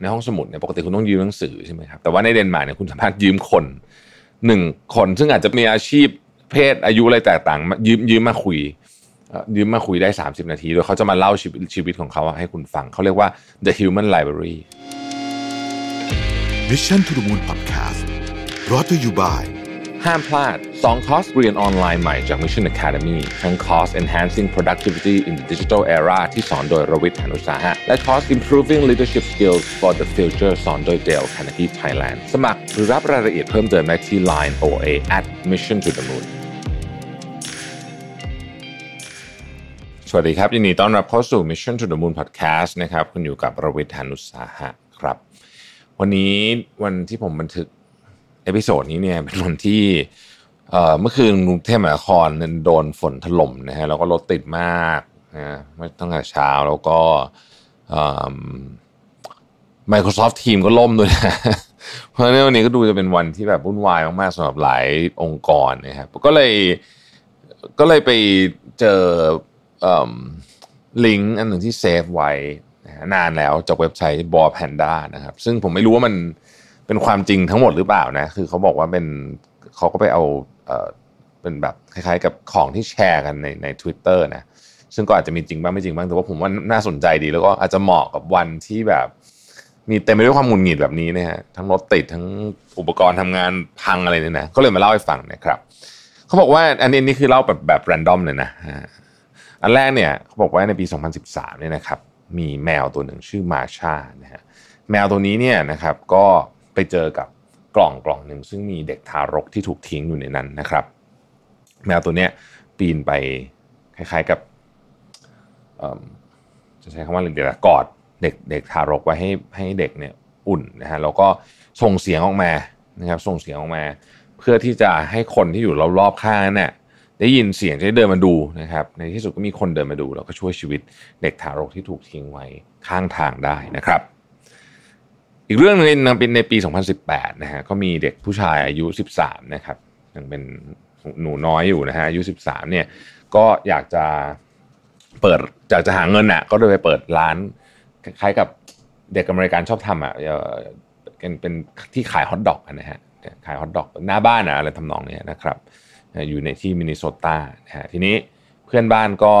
ในห้องสมุดเนี่ยปกติคุณต้องยืมหนังสือใช่ไหมครับแต่ว่าในเดนมาร์กเนี่ยคุณสามารถยืมคนหนึ่งคน ซึ่งอาจจะมีอาชีพเพศอายุอะไรแตกต่างยืมยืมมาคุยยืมมาคุยได้ 30 นาทีโดยเขาจะมาเล่าชีวิตชีวิตของเขาให้คุณฟังเขาเรียกว่า the human library Mission to the Moon Podcast brought to you by ห้ามพลาด 2 คอร์สเรียนออนไลน์ใหม่จาก Mission Academy ทั้งคอร์ส Enhancing Productivity in the Digital Era ที่สอนโดยรวิทย์หานุสาหะ และคอร์ส Improving Leadership Skills for the Future สอนโดย Dale Carnegie Thailand สมัครหรือรับรายละเอียดเพิ่มเติมได้ที่ Line OA at Mission to the Moon สวัสดีครับ ยินดีต้อนรับเข้าสู่ Mission to the Moon Podcast นะครับ คุณอยู่กับรวิทย์หานุสาหะครับ วันนี้วันที่ผมบันทึก episode นี้เนี่ยเป็นวันที่เมื่อคืนกรุงเทพมหานครโดนฝนถล่มนะฮะแล้วก็รถติดมากนะตั้งแต่เช้าแล้วก็ Microsoft Teams ก็ล่มด้วยนะเพราะฉะนั้นวันนี้ก็ดูจะเป็นวันที่แบบวุ่นวายมากๆสำหรับหลายองค์กรนะครับก็เลยก็เลยไปเจอลิงก์อันหนึ่งที่เซฟไว้นานแล้วจากเว็บไซต์บอ Panda นะครับ ซึ่งผมไม่รู้ว่ามัน เป็นความจริงทั้งหมดหรือเปล่านะ คือเขาบอกว่าเป็นเขาก็ไปเอาเออเป็นแบบคล้ายๆ กับของที่แชร์กันในใน Twitter นะ ซึ่งก็อาจจะมีจริงบ้างไม่จริงบ้าง แต่ว่าผมว่าน่าสนใจดี แล้วก็อาจจะเหมาะกับวันที่แบบ มีเต็มไปด้วยความหงุดหงิดแบบนี้นะฮะ ทั้งรถติดทั้งอุปกรณ์ทำงานพังอะไรเนี่ยนะ ก็เลยมาเล่าให้ฟังนะครับ เขาบอกว่าอันนี้นี่คือเล่าแบบแบบแรนดอมเลยนะ อันแรกเนี่ยเขาบอกว่าในปี 2013เนี่ยนะครับ มีแมวตัวหนึ่งชื่อมาชานะฮะ แมวตัวนี้เนี่ยนะครับ ก็ ไปเจอกับกล่องกล่องหนึ่งซึ่งมีเด็กทารกที่ถูกทิ้งอยู่ในนั้นนะครับ แมวตัวเนี้ยปีนไปคล้ายๆกับจะใช้คำว่าอะไรเดี๋ยวกอดเด็กเด็กทารกไว้ให้ให้เด็กเนี่ยอุ่นนะฮะแล้วก็ส่งเสียงออกมานะครับส่งเสียงออกมา เพื่อที่จะให้คนที่อยู่รอบๆข้างนั้นเนี่ยได้ยินเสียงจะได้เดินมาดูนะครับ ในที่สุดก็มีคนเดินมาดู แล้วก็ช่วยชีวิตเด็กทารกที่ถูกทิ้งไว้ข้างทางได้นะครับ อีกเรื่องนึงนเป็นในปี 2018นะฮะก็มีเด็กผู้ชายอายุ 13 นะครับยังเป็นหนูน้อยอยู่นะฮะอายุ 13 เนี่ยก็อยากจะเปิดอยากจะหาเงินอะก็เลยไปเปิดร้านคล้ายกับเด็กอเมริกันชอบทำอะเป็นเป็นที่ขายฮอทดอกนะฮะขายฮอทดอกหน้าบ้านอะอะไรทำนองนี้นะครับ อยู่ในที่มินนิโซตานะฮะทีนี้เพื่อนบ้านก็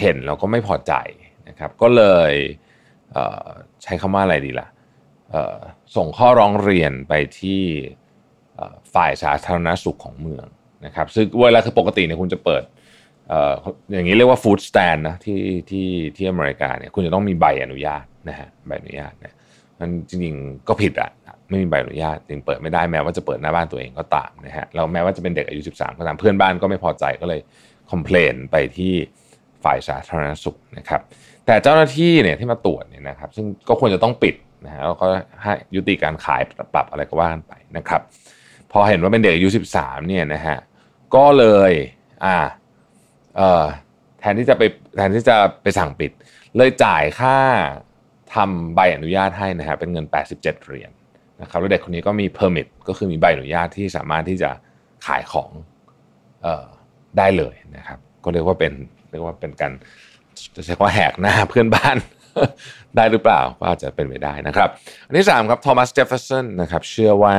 เห็นแล้วก็ไม่พอใจนะครับ ก็เลยใช้คำว่าอะไรดีล่ะ ส่งข้อร้องเรียนไปที่ฝ่ายสาธารณสุขของเมืองนะครับซึ่งเวลาคือปกติเนี่ยคุณจะเปิดอย่างนี้เรียกว่าฟู้ดสแตนนะที่ที่ที่อเมริกาเนี่ยคุณจะต้องมีใบอนุญาตนะฮะใบอนุญาตเนี่ยมันจริงๆก็ผิดอะไม่มีใบอนุญาตจึงเปิดไม่ได้แม้ว่าจะเปิดหน้าบ้านตัวเองก็ตามนะฮะแล้วแม้ว่าจะเป็นเด็กอายุ 13 ก็ตามเพื่อนบ้านก็ไม่พอใจก็เลยคอมเพลนไปที่ฝ่ายสาธารณสุขนะครับแต่เจ้าหน้าที่เนี่ยที่มาตรวจเนี่ยนะครับซึ่งก็ควรจะต้องปิด นะฮะแล้วก็ให้ยุติการขายปรับอะไรก็ว่ากันไปนะครับ พอเห็นว่าเป็นเด็กอายุ 13เนี่ยนะฮะก็เลยอ่าเอ่อแทนที่จะไปแทนที่จะไปสั่งปิด เลยจ่ายค่าทำใบอนุญาตให้นะฮะเป็นเงิน 87 เหรียญนะครับแล้วเด็กคนนี้ก็มี permit ก็คือมีใบอนุญาตที่สามารถที่จะขายของเอ่อได้เลยนะครับ ก็เรียกว่าเป็นเรียกว่าเป็นการจะใช้คำว่าแหกหน้าเพื่อนบ้าน ได้หรือเปล่าก็อาจจะเป็นไปได้นะครับ อันที่3ครับโทมัสเจฟเฟอร์สันนะครับเชื่อว่า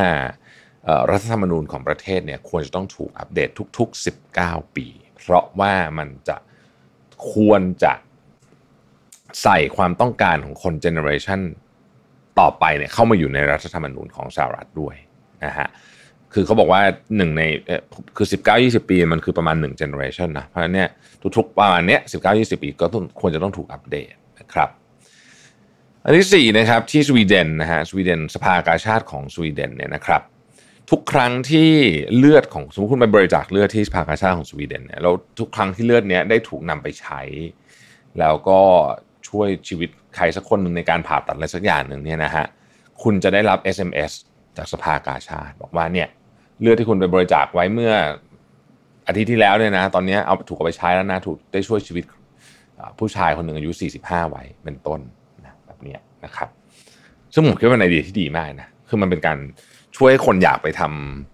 รัฐธรรมนูญของประเทศเนี่ยควรจะต้องถูกอัปเดตทุก ๆ 19 ปี เพราะว่ามันจะควรจะใส่ความต้องการของคนเจเนอเรชันต่อไปเนี่ยเข้ามาอยู่ในรัฐธรรมนูญของสหรัฐด้วยนะฮะคือเขาบอกว่าหนึ่งในคือ 19-20 ปีมันคือประมาณ1 generation นะเพราะฉะนั้นเนี่ยทุกๆประมาณเนี้ย19-20 ปีก็ควรจะต้องถูกอัปเดตนะครับ อันที่4นะครับที่สวีเดนนะฮะสวีเดนสภากาชาติของสวีเดนเนี่ยนะครับทุกครั้งที่เลือดของสมมติคุณไปบริจาคเลือดที่สภากาชาติของสวีเดนเนี่ยแล้วทุกครั้งที่เลือดเนี้ยได้ถูกนำไปใช้ แล้วก็ช่วยชีวิตใครสักคนหนึ่งในการผ่าตัดอะไรสักอย่างหนึ่งเนี่ยนะฮะคุณจะได้รับ SMS จากสภากาชาติ บอกว่าเนี่ยเลือดที่คุณไปบริจาคไว้เมื่ออาทิตย์ที่แล้วเนี่ยนะตอนนี้เอาถูกเอาไปใช้แล้วนะถูกได้ช่วยชีวิตผู้ชายคนหนึ่งอายุ 45 ไว้เป็นต้นนะแบบนี้ นะครับซึ่งผมคิดว่าเป็นไอเดียที่ดีมากนะคือมันเป็นการช่วยให้คนอยากไปท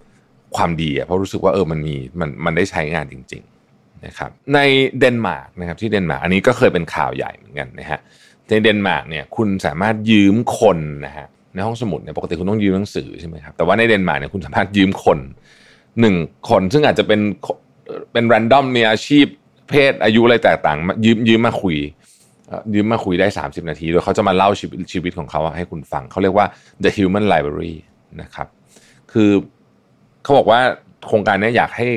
ำความดีเพราะรู้สึกว่าเออมันมีมันมันได้ใช้งานจริง ๆนะครับ ในเดนมาร์กนะครับที่เดนมาร์กอันนี้ก็เคยเป็นข่าวใหญ่เหมือนกันนะฮะในเดนมาร์กเนี่ยคุณสามารถยืมคนนะฮะในห้องสมุดเนี่ยปกติคุณต้องยืมหนังสือใช่ไหมครับแต่ว่าในเดนมาร์กเนี่ยคุณสามารถยืมคนหนึ่งคนซึ่งอาจจะเป็นเป็น random มีอาชีพเพศอายุอะไรแตกต่างยืมยืมมาคุย ยืมมาคุยได้ 30 นาที โดยเขาจะมาเล่าชีวิตชีวิตของเขาให้คุณฟัง เขาเรียกว่า the human library นะครับ คือเขาบอกว่าโครงการนี้อยากให้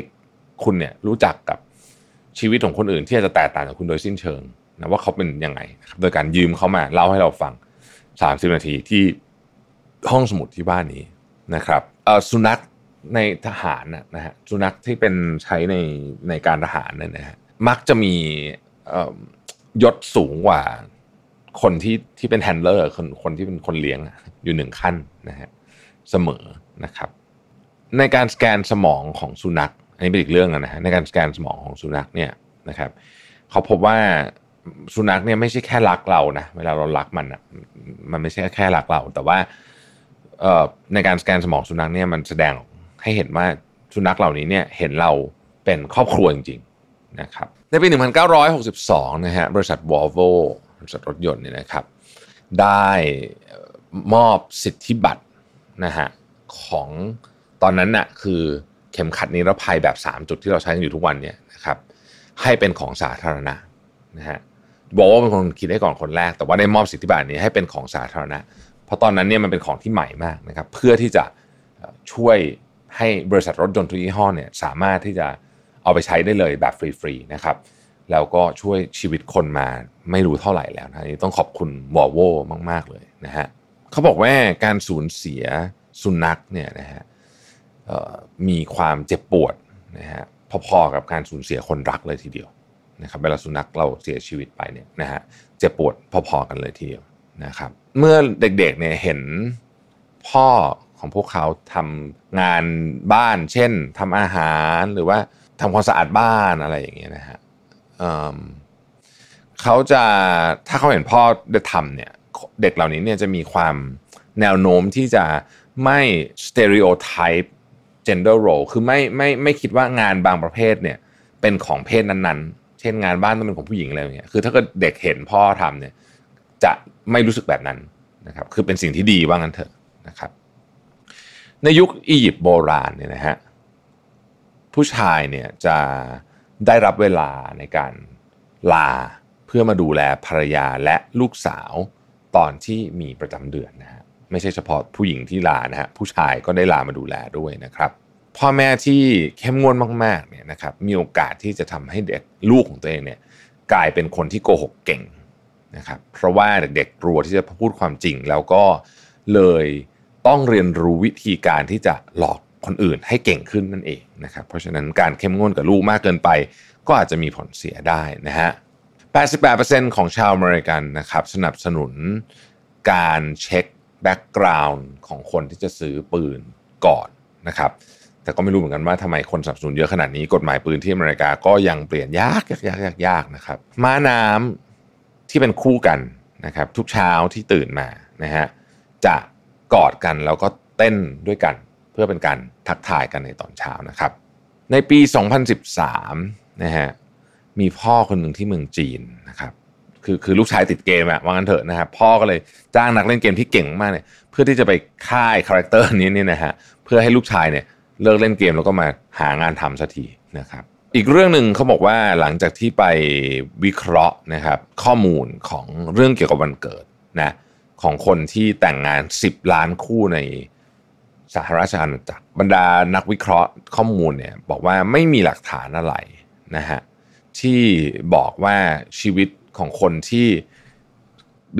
คุณเนี่ยรู้จักกับชีวิตของคนอื่น ที่อาจจะแตกต่างจากคุณโดยสิ้นเชิงนะว่าเขาเป็นยังไงโดยการยืมเขามาเล่าให้เราฟัง 30 นาทีที่ห้องสมุดที่บ้านนี้นะครับสุนัขในทหารนะฮะสุนัขที่เป็นใช้ในในการทหารเนี่ยนะฮะมักจะมี ยศสูงกว่าคนที่ที่เป็นแฮนเลอร์คนคนที่เป็นคนเลี้ยงอยู่หนึ่งขั้นนะฮะเสมอนะครับ ในการสแกนสมองของสุนัขอันนี้เป็นอีกเรื่องนะฮะในการสแกนสมองของสุนัขเนี่ยนะครับเขาพบว่าสุนัขเนี่ยไม่ใช่แค่รักเรานะเวลาเรารักมันอะมันไม่ใช่แค่รักเรา แต่ว่าในการสแกนสมองสุนัขเนี่ยมันแสดงให้เห็นว่าสุนัขเหล่านี้เนี่ยเห็นเราเป็นครอบครัวจริง นะครับในปี 1962 นะฮะบริษัท Volvo บริษัทรถยนต์เนี่ยนะครับ ได้มอบสิทธิบัตรนะฮะของตอนนั้นน่ะคือเข็มขัดนิรภัยแบบ 3 จุดที่เราใช้กันอยู่ทุกวันเนี่ยนะครับให้เป็นของสาธารณะนะฮะบอกว่าเป็นคนคิดได้ก่อนคนแรก แต่ว่าได้มอบสิทธิบัตรนี้ให้เป็นของสาธารณะ เพราะตอนนั้นเนี่ยมันเป็นของที่ใหม่มากนะครับ เพื่อที่จะช่วยให้บริษัทรถยนต์ทุกยี่ห้อเนี่ยสามารถที่จะ เอาไปใช้ได้เลยแบบฟรีๆนะครับแล้วก็ช่วยชีวิตคนมาไม่รู้เท่าไหร่แล้วนะนี่ต้องขอบคุณวอลโวมาก ๆ เลยนะฮะเขาบอกว่าการสูญเสียสุนัขเนี่ยนะฮะมีความเจ็บปวดนะฮะพอๆกับการสูญเสียคนรักเลยทีเดียวนะครับเวลาสุนัขเราเสียชีวิตไปเนี่ยนะฮะเจ็บปวดพอๆกันเลยทีเดียวนะครับ เมื่อเด็กๆเนี่ยเห็นพ่อของพวกเขาทำงานบ้าน เช่นทำอาหารหรือว่า ทำความสะอาดบ้านอะไรอย่างเงี้ยนะฮะเขาจะถ้าเขาเห็นพ่อได้ทำเนี่ยเด็กเหล่านี้เนี่ยจะมีความแนวโน้มที่จะไม่ stereotype gender role คือไม่ไม่ไม่คิดว่างานบางประเภทเนี่ยเป็นของเพศนั้นๆ เช่นงานบ้านต้องเป็นของผู้หญิงอะไรอย่างเงี้ยคือถ้าเกิดเด็กเห็นพ่อทำเนี่ยจะไม่รู้สึกแบบนั้นนะครับคือเป็นสิ่งที่ดีว่างั้นเถอะนะครับในยุคอียิปต์โบราณเนี่ยนะฮะ ผู้ชายเนี่ยจะได้รับเวลาในการลาเพื่อมาดูแลภรรยาและลูกสาวตอนที่มีประจำเดือนนะฮะไม่ใช่เฉพาะผู้หญิงที่ลานะฮะผู้ชายก็ได้ลามาดูแลด้วยนะครับ พ่อแม่ที่เข้มงวดมากๆเนี่ยนะครับมีโอกาสที่จะทำให้เด็กลูกของตัวเองเนี่ยกลายเป็นคนที่โกหกเก่งนะครับเพราะว่าเด็กๆกลัวที่จะพูดความจริง แล้วก็เลยต้องเรียนรู้วิธีการที่จะหลอก คนอื่นให้เก่งขึ้นนั่นเองนะครับ เพราะฉะนั้นการเข้มงวดกับลูกมากเกินไป ก็อาจจะมีผลเสียได้นะฮะ 88%ของชาวอเมริกันนะครับสนับสนุนการเช็ค background ของคนที่จะซื้อปืนก่อนนะครับ แต่ก็ไม่รู้เหมือนกันว่าทำไมคนสนับสนุนเยอะขนาดนี้กฎหมายปืนที่อเมริกาก็ยังเปลี่ยนยากยากยากยากยากนะครับม้าน้ำที่เป็นคู่กันนะครับทุกเช้าที่ตื่นมานะฮะจะกอดกันแล้วก็เต้นด้วยกัน เพื่อเป็นการทักทายกันในตอนเช้านะครับ ในปี 2013นะฮะมีพ่อคนหนึ่งที่เมืองจีนนะครับคือคือลูกชายติดเกมอะว่างั้นเถอะนะครับพ่อก็เลยจ้างนักเล่นเกมที่เก่งมากเนี่ยเพื่อที่จะไปฆ่าไอ้ character นี้นี่นะฮะเพื่อให้ลูกชายเนี่ยเลิกเล่นเกมแล้วก็มาหางานทำสักทีนะครับอีกเรื่องหนึ่งเขาบอกว่าหลังจากที่ไปวิเคราะห์นะครับข้อมูลของเรื่องเกี่ยวกับวันเกิดนะของคนที่แต่งงาน 10 ล้านคู่ใน สหราชอาณาจักรบรรดานักวิเคราะห์ข้อมูลเนี่ยบอกว่าไม่มีหลักฐานอะไรนะฮะที่บอกว่าชีวิตของคนที่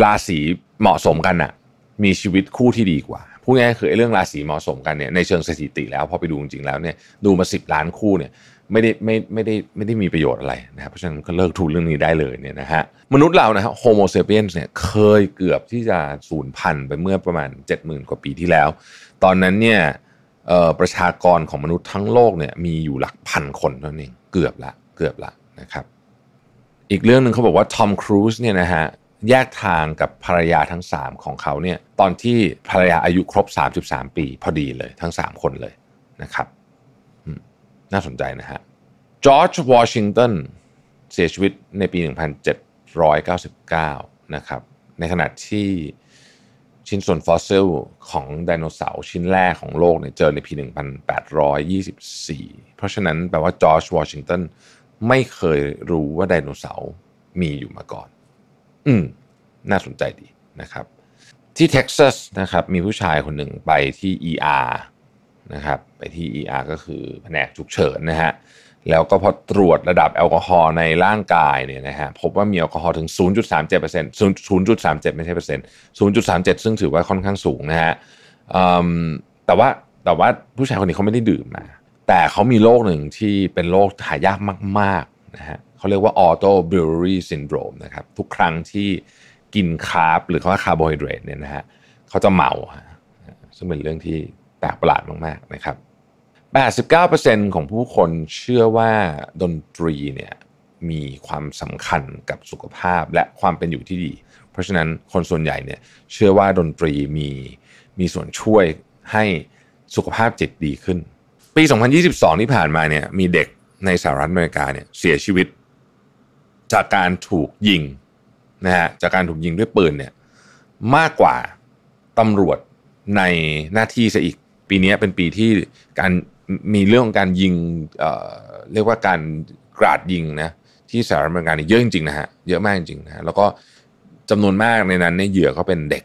ราศีเหมาะสมกันอะมีชีวิตคู่ที่ดีกว่าพูดง่ายๆคือเรื่องราศีเหมาะสมกันเนี่ยในเชิงสถิติแล้วพอไปดูจริงๆแล้วเนี่ยดูมา 10 ล้านคู่เนี่ย ไม่ได้ไม่ไม่ได้ไม่ได้มีประโยชน์อะไรนะครับเพราะฉะนั้นก็เลิกทุนเรื่องนี้ได้เลยเนี่ยนะฮะมนุษย์เรานะฮะโฮโมเซเปียนเนี่ยเคยเกือบที่จะสูญพันธุ์ไปเมื่อประมาณ 70,000 กว่าปีที่แล้ว ตอนนั้นเนี่ยประชากรของมนุษย์ทั้งโลกเนี่ยมีอยู่หลักพันคนเท่านั้นเองเกือบละเกือบละนะครับ อีกเรื่องหนึ่งเขาบอกว่าทอมครูซเนี่ยนะฮะแยกทางกับภรรยาทั้ง 3 ของเขาเนี่ยตอนที่ภรรยาอายุครบ 33 ปีพอดีเลยทั้ง 3 คนเลยนะครับ น่าสนใจนะฮะจอร์จวอชิงตันเสียชีวิตในปี 1799 นะครับ ในขณะที่ชิ้นส่วนฟอสซิลของไดโนเสาร์ชิ้นแรกของโลกเนี่ยเจอในปี 1824 เพราะฉะนั้นแปลว่าจอร์จวอชิงตันไม่เคยรู้ว่าไดโนเสาร์มีอยู่มาก่อน อืม น่าสนใจดีนะครับ ที่เท็กซัสนะครับ มีผู้ชายคนหนึ่งไปที่ ER นะครับไปที่ ER ก็คือแผนกฉุกเฉินนะฮะแล้วก็พอตรวจระดับแอลกอฮอล์ในร่างกายเนี่ยนะฮะพบว่ามีแอลกอฮอล์ถึง 0.37% 0.37 ไม่ใช่เปอร์เซ็นต์ 0.37 ซึ่งถือว่าค่อนข้างสูงนะฮะแต่ว่าแต่ว่าผู้ชายคนนี้เขาไม่ได้ดื่มมา แต่เขามีโรคหนึ่งที่เป็นโรคหายากมากๆนะฮะเขาเรียกว่า auto brewery syndrome นะครับทุกครั้งที่กิน carb หรือเขาว่าคาร์โบไฮเดรตเนี่ยนะฮะเขาจะเมาซึ่งเป็นเรื่องที่ แปลกประหลาดมากๆนะครับ 89%ของผู้คนเชื่อว่าดนตรีเนี่ยมีความสำคัญกับสุขภาพและความเป็นอยู่ที่ดี เพราะฉะนั้นคนส่วนใหญ่เนี่ยเชื่อว่าดนตรีมีมีส่วนช่วยให้สุขภาพจิตดีขึ้น ปี 2022 ที่ผ่านมาเนี่ยมีเด็กในสหรัฐอเมริกาเนี่ยเสียชีวิต จากการถูกยิงนะฮะจากการถูกยิงด้วยปืนเนี่ยมากกว่าตำรวจในหน้าที่ซะอีก ปีนี้เป็นปีที่การมีเรื่องของการยิงเเรียกว่าการกราดยิงนะที่สหรัฐอเมริกาเนี่ยเยอะจริงๆนะฮะเยอะมากจริงๆนะะแล้วก็จำนวนมากในนั้นเนี่ยเหยื่อก็เป็นเด็ก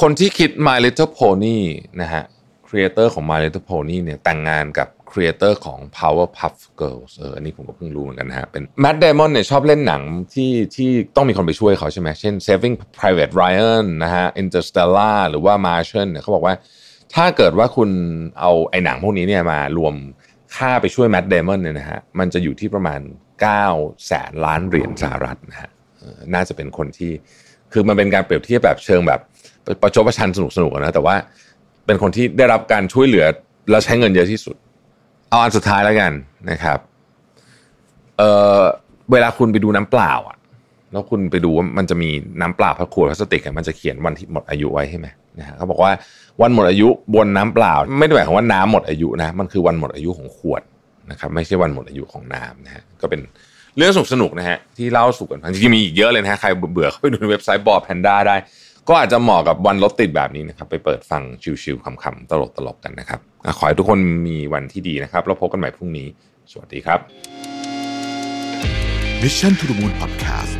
คนที่คิด My Little Pony นะฮะ creator ของ My Little Pony เนี่ยแต่งงานกับ creator ของ Powerpuff Girls เอออันนี้ผมก็เพิ่งรู้เหมือนกันนะฮะเป็นแม t เดมอนเนี่ยชอบเล่นหนังที่ที่ต้องมีคนไปช่วยเขาใช่ไหมเช่น Saving Private Ryan นะฮะ Interstellar หรือว่า Martian เนี่ยเขาบอกว่า ถ้าเกิดว่าคุณเอาไอ้หนังพวกนี้เนี่ยมารวมค่าไปช่วยแม t เดมอนเนี่ยนะฮะมันจะอยู่ที่ประมาณ9แสนล้านเหรียญสหรัฐนะฮะน่าจะเป็นคนที่คือมันเป็นการเปรียบเทียบแบบเชิงแบบประชดประชันสนุกสนุกนะแต่ว่าเป็นคนที่ได้รับการช่วยเหลือแล้วใช้เงินเยอะที่สุด เอาอันสุดท้ายแล้วกันนะครับเออเวลาคุณไปดูน้ำเปล่าอะ แล้วคุณไปดูว่ามันจะมีน้ำเปล่าพลาขวดพลาสติกมันจะเขียนวันที่หมดอายุไว้ใช่ไหมนะฮะเขาบอกว่าวันหมดอายุบนน้ำเปล่า ไม่ได้หมายความว่าน้ำหมดอายุนะ มันคือวันหมดอายุของขวดนะครับไม่ใช่วันหมดอายุของน้ำนะฮะก็เป็นเรื่องสนุกสนุกนะฮะที่เล่าสู่กันฟังจริงๆมีอีกเยอะเลยนะฮะใครเบื่อเข้าไปดูในเว็บไซต์บอ b แพนด้าได้ ก็อาจจะเหมาะกับวันรถติดแบบนี้นะครับไปเปิดฟังชิวๆขำๆตลกๆกันนะครับขอให้ทุกคนมีวันที่ดีนะครับแล้วพบกันใหม่พรุ่งนี้ สวัสดีครับ Mission to the Moon Podcast